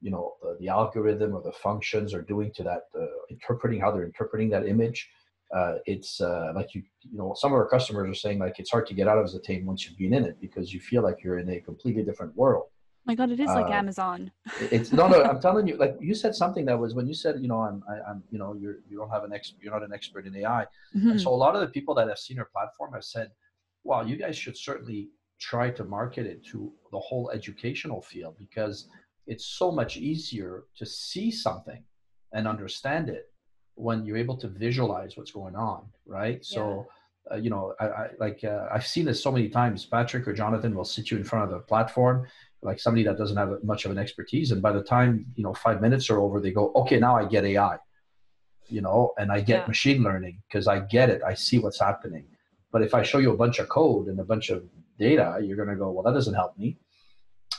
you know the, the algorithm or the functions are doing to that uh, interpreting how they're interpreting that image uh, it's uh, like you you know some of our customers are saying like it's hard to get out of Zetane once you've been in it because you feel like you're in a completely different world my God, it is like uh, Amazon. it's no, no. I'm telling you, like you said something that was when you said, you know, I'm, I, I'm, you know, you're, you don't have an ex, you're not an expert in AI. Mhm. And so a lot of the people that have seen our platform have said, "Wow, you guys should certainly try to market it to the whole educational field because it's so much easier to see something and understand it when you're able to visualize what's going on, right? So." Uh, you know, I, I like uh, I've seen this so many times. Patrick or Jonathan will sit you in front of the platform, like somebody that doesn't have much of an expertise, and by the time you know five minutes are over, they go, "Okay, now I get AI," you know, and I get Yeah. machine learning because I get it. I see what's happening. But if I show you a bunch of code and a bunch of data, you're going to go, "Well, that doesn't help me."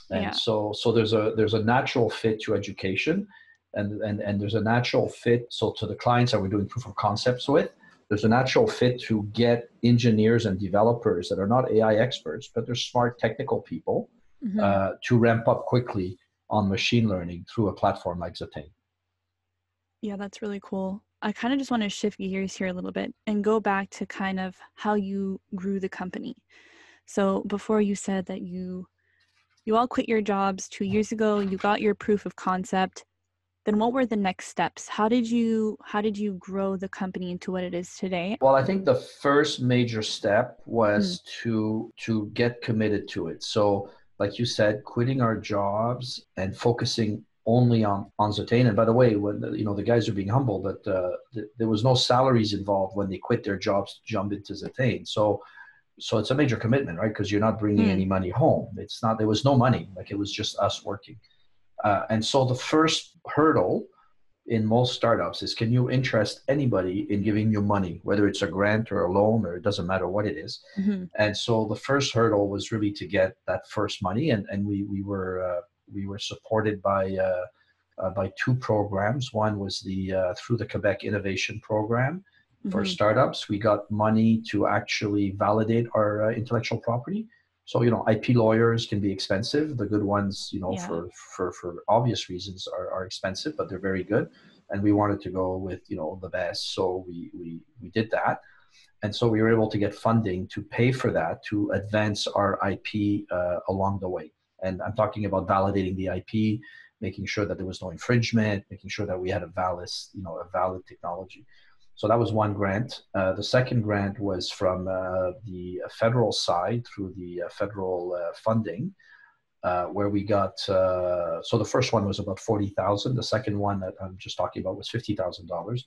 And Yeah. so, so there's a there's a natural fit to education, and and and there's a natural fit. So to the clients that we're doing proof of concepts with, there's a natural fit to get engineers and developers that are not AI experts, but they're smart technical people Mhm. uh, to ramp up quickly on machine learning through a platform like Zetane. Yeah, that's really cool. I kind of just want to shift gears here a little bit and go back to kind of how you grew the company. So before you said that you you all quit your jobs 2 years ago, you got your proof of concept. Then what were the next steps? How did you how did you grow the company into what it is today? Well, I think the first major step was to to get committed to it. So, like you said, quitting our jobs and focusing only on on Zetane. And by the way, when the, you know the guys are being humble, that uh, th- there was no salaries involved when they quit their jobs to jump into Zetane. So, so it's a major commitment, right? Because you're not bringing Hmm. any money home. It's not. There was no money. Like it was just us working. Uh, and so the first hurdle in most startups is can you interest anybody in giving you money, whether it's a grant or a loan or it doesn't matter what it is. Mhm. And so the first hurdle was really to get that first money, and and we we were uh, we were supported by. Uh, uh, by two programs. One was the uh, through the Quebec Innovation Program for Mhm. startups. We got money to actually validate our uh, intellectual property. So you know, IP lawyers can be expensive. The good ones, you know, Yeah. for for for obvious reasons, are, are expensive, but they're very good. And we wanted to go with you know the best, so we we we did that. And so we were able to get funding to pay for that to advance our IP uh, along the way. And I'm talking about validating the IP, making sure that there was no infringement, making sure that we had a valid, you know, a valid technology. So that was one grant. Uh, the second grant was from uh, the federal side through the uh, federal uh, funding, uh, where we got. Uh, so the first one was about forty thousand. The second one that I'm just talking about was fifty thousand dollars,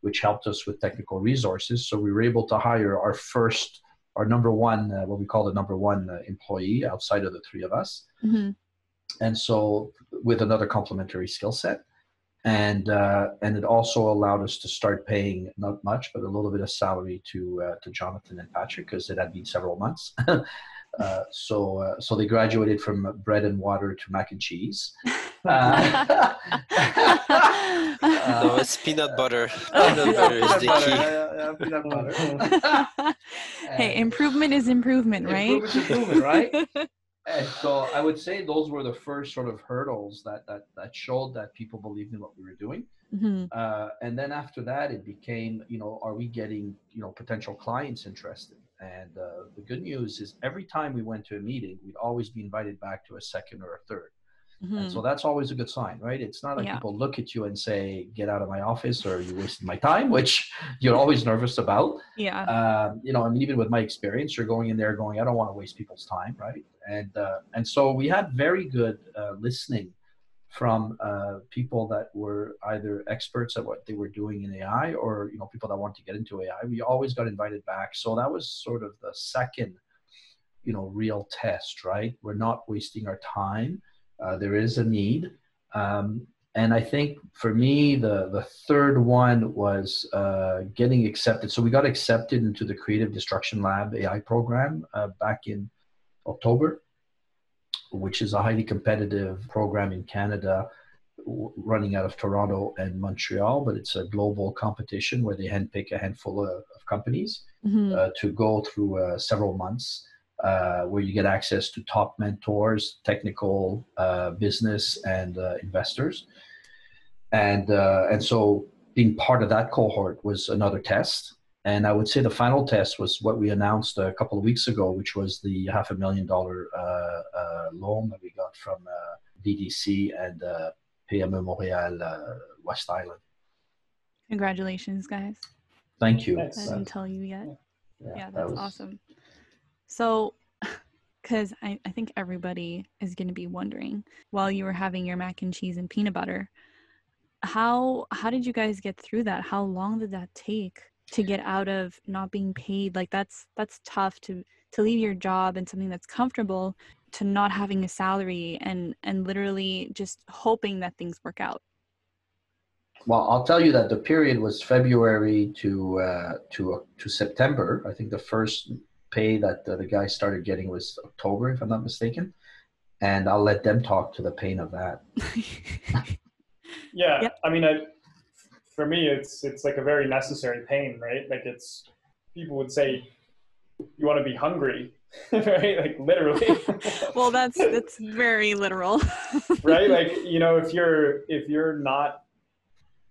which helped us with technical resources. So we were able to hire our first, our number one, uh, what we call the number one uh, employee outside of the three of us Mhm. and so with another complementary skill set and uh, and it also allowed us to start paying not much but a little bit of salary to uh, to Jonathan and Patrick because it had been several months uh, so uh, so they graduated from bread and water to mac and cheese Uh, no, it's peanut butter. Peanut butter is the key. yeah, yeah, peanut butter. hey, improvement is improvement, right? Improvement's improvement, right? And so I would say those were the first sort of hurdles that that that showed that people believed in what we were doing. Mhm. Uh, and then after that, it became, you know, are we getting, you know, potential clients interested? And uh, the good news is every time we went to a meeting, we'd always be invited back to a second or a third. And so that's always a good sign, right? It's not like Yeah. people look at you and say, "Get out of my office," or "You wasted my time," which you're always nervous about. Yeah. Um, you know, I mean, even with my experience, you're going in there going, "I don't want to waste people's time," right? And uh, and so we had very good uh, listening from uh, people that were either experts at what they were doing in AI or you know people that wanted to get into AI. We always got invited back, so that was sort of the second, you know, real test, right? We're not wasting our time. Uh, there is a need, um, and I think for me, the the third one was uh, getting accepted. So we got accepted into the Creative Destruction Lab AI program uh, back in October which is a highly competitive program in Canada w- running out of Toronto and Montreal, but it's a global competition where they handpick a handful of, of companies Mhm. uh, to go through uh, several months uh, where you get access to top mentors, technical, uh, business, and uh, investors. And, uh, and so being part of that cohort was another test. And I would say the final test was what we announced a couple of weeks ago, which was the half a million dollar uh, uh, loan that we got from uh, BDC and uh, PME Montréal uh, West Island. Congratulations, guys. Thank you. Thanks. I didn't tell you yet. Yeah, that that's was- awesome. So, because I, I think everybody is going to be wondering while you were having your mac and cheese and peanut butter, how how did you guys get through that? How long did that take to get out of not being paid? Like that's that's tough to to leave your job and something that's comfortable to not having a salary and and literally just hoping that things work out. Well, I'll tell you that the period was February to uh, to uh, to September. I think the first pay that uh, the guy started getting was October, if I'm not mistaken. And I'll let them talk to the pain of that. Yeah, Yep. I mean, I, for me, it's it's like a very necessary pain, right? Like it's people would say, you want to be hungry, right? Like literally. well, that's that's very literal. right. Like you know, if you're if you're not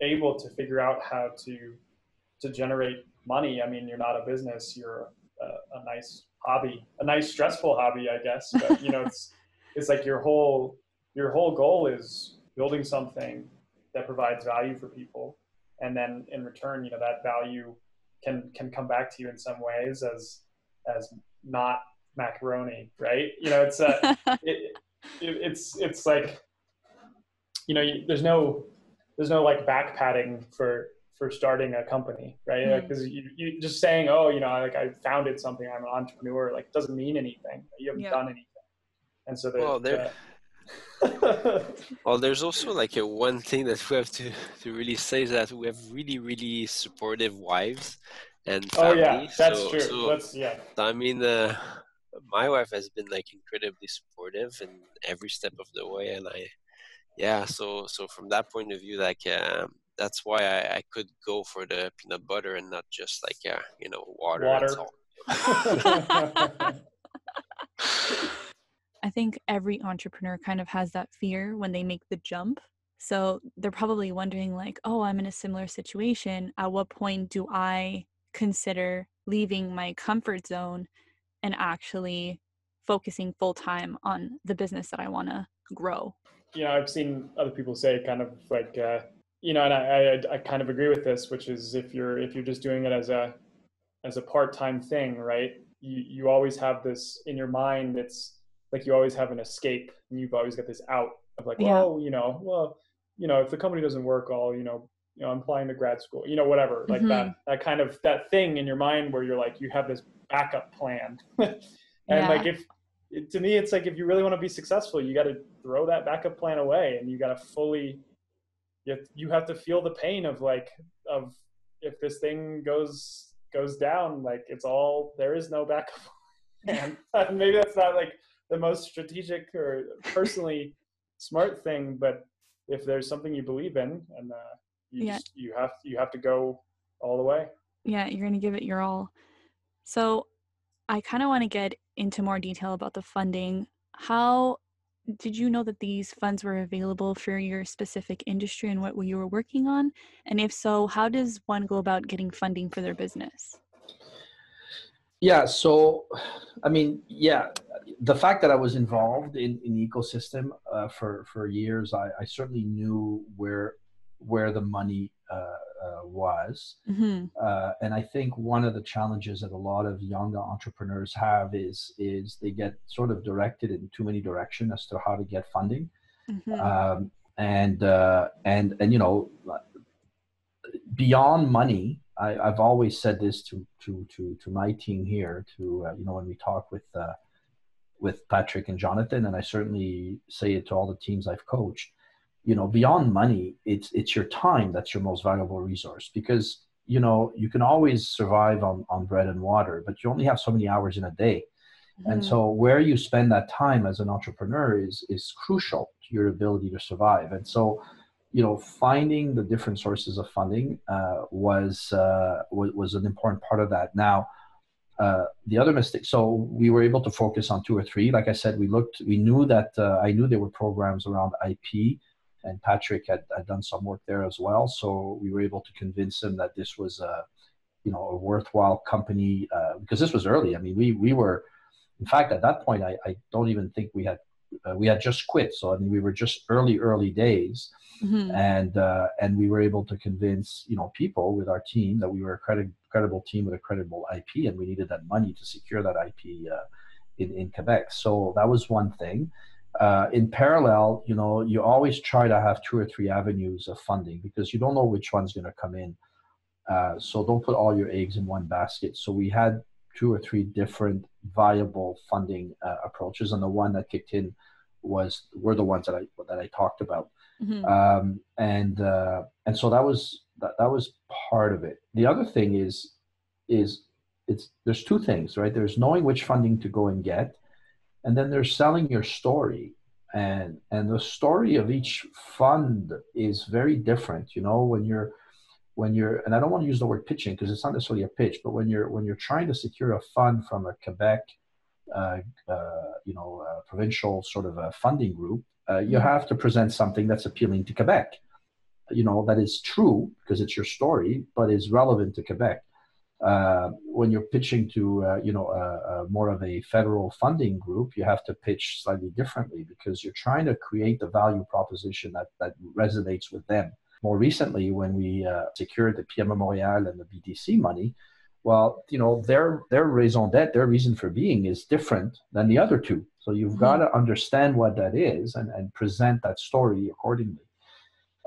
able to figure out how to to generate money, I mean, you're not a business. You're a, a nice hobby, a nice stressful hobby, I guess. But you know, it's it's like your whole your whole goal is building something that provides value for people and then in return you know that value can can come back to you in some ways as as not macaroni right you know it's a it, it, it's it's like you know you, there's no there's no like back padding for for starting a company right? Because you, you just saying oh you know like i founded something i'm an entrepreneur like doesn't mean anything. You haven't Yeah. done anything. And so Well, there- the, Well, there's also like a one thing that we have to, to really say is that we have really, really supportive wives and oh yeah. that's so, true. So, that's yeah. I mean, uh, my wife has been like incredibly supportive in every step of the way, and I, yeah. So, so from that point of view, like, um, that's why I, I could go for the peanut butter and not just like, yeah, you know, water, Water. and. I think every entrepreneur kind of has that fear when they make the jump. So they're probably wondering, like, oh, I'm in a similar situation. At what point do I consider leaving my comfort zone and actually focusing full time on the business that I want to grow? Yeah, I've seen other people say kind of like, uh, you know, and I, I, I kind of agree with this, which is if you're if you're just doing it as a as a part time thing, right? You you always have this in your mind. It's like you always have an escape, and you've always got this out of like, Yeah. well, you know, well, you know, if the company doesn't work, I'll you know, you know, I'm applying to grad school, you know, whatever, like that mm-hmm. that kind of that thing in your mind where you're like, you have this backup plan, and Yeah. like if to me, it's like if you really want to be successful, you got to throw that backup plan away, and you got to fully. You have, you have to feel the pain of like of if this thing goes goes down, like it's all there is no backup plan. Maybe that's not like the most strategic or personally smart thing, but if there's something you believe in, and uh, you Yeah. just, you have you have to go all the way. Yeah, you're going to give it your all. So I kind of want to get into more detail about the funding. How did you know that these funds were available for your specific industry and what you were working on? And if so, how does one go about getting funding for their business? Yeah. So, I mean, yeah, the fact that I was involved in, in the ecosystem uh, for for years, I, I certainly knew where where the money uh, uh, was. Mm-hmm. Uh, and I think one of the challenges that a lot of young entrepreneurs have is is they get sort of directed in too many directions as to how to get funding. Mm-hmm. Um, and uh, and and you know, beyond money, I, have always said this to to to to my team here. To uh, you know, when we talk with uh, with Patrick and Jonathan, and I certainly say it to all the teams I've coached. You know, beyond money, it's it's your time that's your most valuable resource because you know you can always survive on on bread and water, but you only have so many hours in a day. Mm-hmm. And so where you spend that time as an entrepreneur is is crucial to your ability to survive. And so you know, finding the different sources of funding uh, was, uh, was, was an important part of that. Now, uh, the other mistake. So we were able to focus on two or three. Like I said, we looked. We knew that uh, I knew there were programs around IP, and Patrick had, had done some work there as well. So we were able to convince him that this was a, you know, a worthwhile company uh, because this was early. I mean, we we were, in fact, at that point, I, I don't even think we had uh, we had just quit. So I mean, we were just early early days mm-hmm. and uh, and we were able to convince you know people with our team that we were a credi- credible team with a credible IP, and we needed that money to secure that IP uh, in in Quebec. So that was one thing. Uh, in parallel, you know, you always try to have two or three avenues of funding because you don't know which one's going to come in. Uh, so don't put all your eggs in one basket. So we had two or three different viable funding uh, approaches, and the one that kicked in was were the ones that I that I talked about. Mm-hmm. Um, and uh, and so that was that, that was part of it. The other thing is is it's there's two things, right? There's knowing which funding to go and get, and then they're selling your story. And and the story of each fund is very different. You know, when you're when you're and I don't want to use the word pitching because it's not necessarily a pitch, but when you're when you're trying to secure a fund from a Quebec uh, uh, you know, provincial sort of a funding group, uh, you mm-hmm. have to present something that's appealing to Quebec. You know, that is true because it's your story, but is relevant to Quebec. Uh, when you're pitching to, uh, you know, more of a federal funding group, you have to pitch slightly differently because you're trying to create the value proposition that, that resonates with them. More recently, when we uh, secured the PME Montréal and the BDC money, well, you know, their their raison d'être, their reason for being is different than the other two. So you've mm-hmm. got to understand what that is and, and present that story accordingly.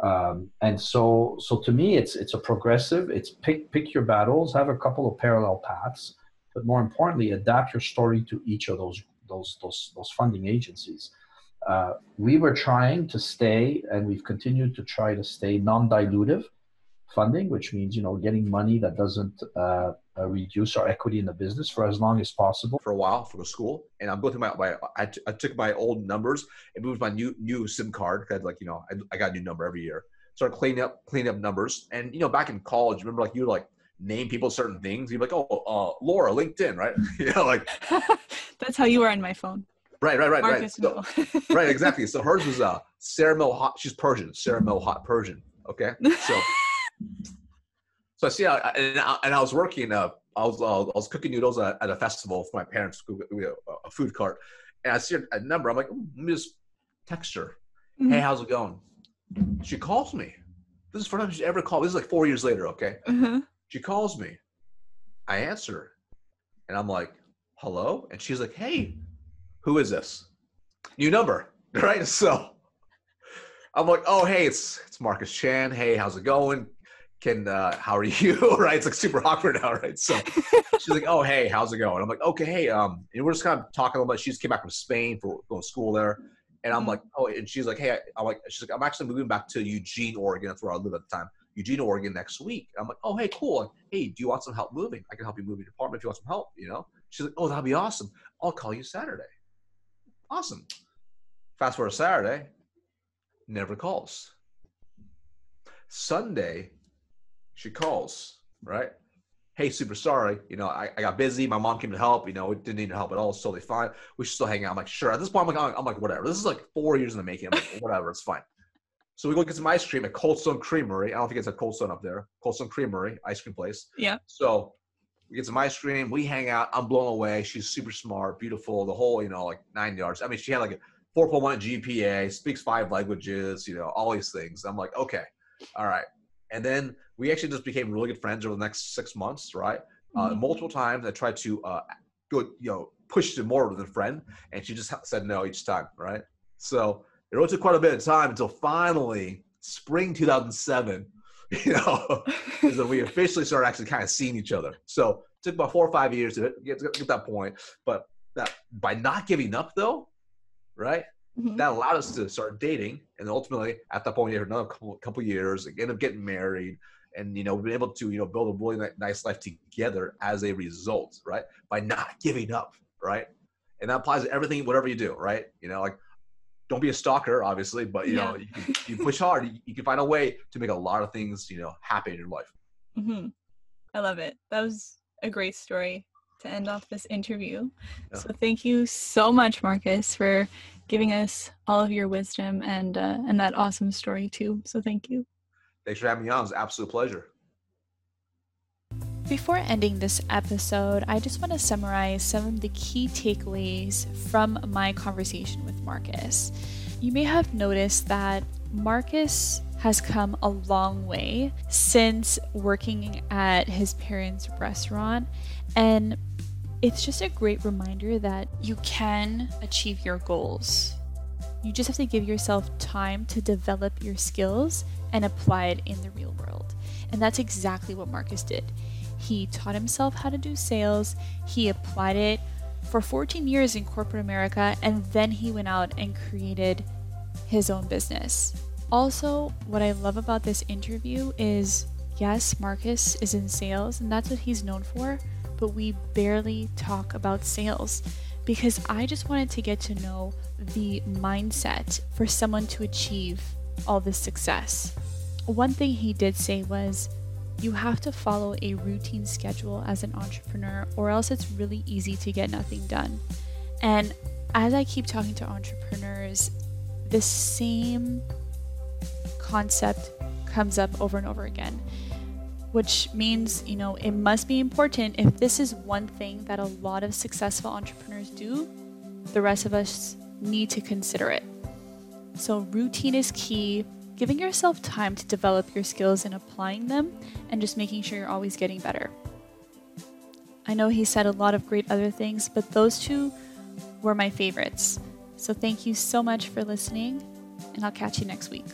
Um, and so, so to me, it's it's a progressive. It's pick pick your battles, have a couple of parallel paths, but more importantly, adapt your story to each of those those those those funding agencies. Uh, we were trying to stay, and we've continued to try to stay non-dilutive funding, which means you know getting money that doesn't uh, uh, reduce our equity in the business for as long as possible. For a while, for the school, and I'm going through my, my I, t- I took my old numbers and moved my new new SIM card because like you know I, I got a new number every year. Started cleaning up cleaning up numbers, and you know back in college, remember like you like name people certain things. You'd be like, oh, uh, Laura, LinkedIn, right? you know, like that's how you were on my phone. Right, right, right, Marcus right. So, right, exactly. So hers was uh Sarah Mill Hot. She's Persian. Sarah Mill Hot Persian. Okay, so so I see, I, and, I, and I was working. Uh, I was uh, I was cooking noodles at, at, a festival for my parents, a food cart, and I see a number. I'm like, let me just text her. Mm-hmm. Hey, how's it going? She calls me. This is the first time she ever called. This is like four years later. Okay, mm-hmm. she calls me. I answer, and I'm like, hello, and she's like, hey, who is this? New number, right? So I'm like, oh, hey, it's it's Marcus Chan. Hey, how's it going? Can uh, how are you? right? It's like super awkward now, right? So she's like, oh, hey, how's it going? I'm like, okay, hey, um, and we're just kind of talking a little bit. She just came back from Spain for going to school there, and I'm mm-hmm. like, oh, and she's like, hey, I'm like, she's like, I'm actually moving back to Eugene, Oregon. That's where I live at the time. Eugene, Oregon next week. I'm like, oh, hey, cool. Like, hey, do you want some help moving? I can help you move your apartment if you want some help. You know? She's like, oh, that'd be awesome. I'll call you Saturday. Awesome. Fast forward Saturday, never calls. Sunday, she calls, right? Hey, super sorry. You know, I, I got busy. My mom came to help. You know, it didn't need to help at all. It's totally fine. We should still hang out. I'm like, sure. At this point, I'm like, I'm like, whatever. This is like four years in the making. I'm like, whatever. It's fine. So we go get some ice cream at Cold Stone Creamery. I don't think it's a Cold Stone up there. Cold Stone Creamery, ice cream place. Yeah. So We get some ice cream. We hang out. I'm blown away. She's super smart, beautiful, the whole, you know, like nine yards. I mean, she had like a 4.1 GPA, speaks five languages, you know, all these things. I'm like, okay, all right. And then we actually just became really good friends over the next six months, right? Uh, mm-hmm. multiple times I tried to uh, go, you know, push to more than a friend, and she just said no each time, right? So it really took quite a bit of time until finally spring 2007 you know, is that we officially started actually kind of seeing each other. So it took about four or five years to get to get that point. But that by not giving up though, right? Mm-hmm. That allowed us to start dating, and ultimately at that point, we had another couple couple years, end up getting married, and you know we've been able to you know build a really nice life together as a result, right? By not giving up, right? And that applies to everything, whatever you do, right? You know, like don't be a stalker, obviously, but you yeah. know, you, can, you push hard. You, you, can find a way to make a lot of things, you know, happen in your life. Mm-hmm. I love it. That was a great story to end off this interview. Yeah. So thank you so much, Marcus, for giving us all of your wisdom and uh, and that awesome story too. So thank you. Thanks for having me on. It was an absolute pleasure. Before ending this episode, I just want to summarize some of the key takeaways from my conversation with Marcus. You may have noticed that Marcus has come a long way since working at his parents' restaurant, and it's just a great reminder that you can achieve your goals. You just have to give yourself time to develop your skills and apply it in the real world. And that's exactly what Marcus did. He taught himself how to do sales, he applied it for 14 years in corporate America, and then he went out and created his own business. Also, what I love about this interview is yes, Marcus is in sales, and that's what he's known for, but we barely talk about sales because I just wanted to get to know the mindset for someone to achieve all this success. One thing he did say was, you have to follow a routine schedule as an entrepreneur, or else it's really easy to get nothing done. And as I keep talking to entrepreneurs, the same concept comes up over and over again, which means, you know, it must be important if this is one thing that a lot of successful entrepreneurs do, the rest of us need to consider it. So, routine is key giving yourself time to develop your skills and applying them, and just making sure you're always getting better. I know he said a lot of great other things, but those two were my favorites. So thank you so much for listening, and I'll catch you next week.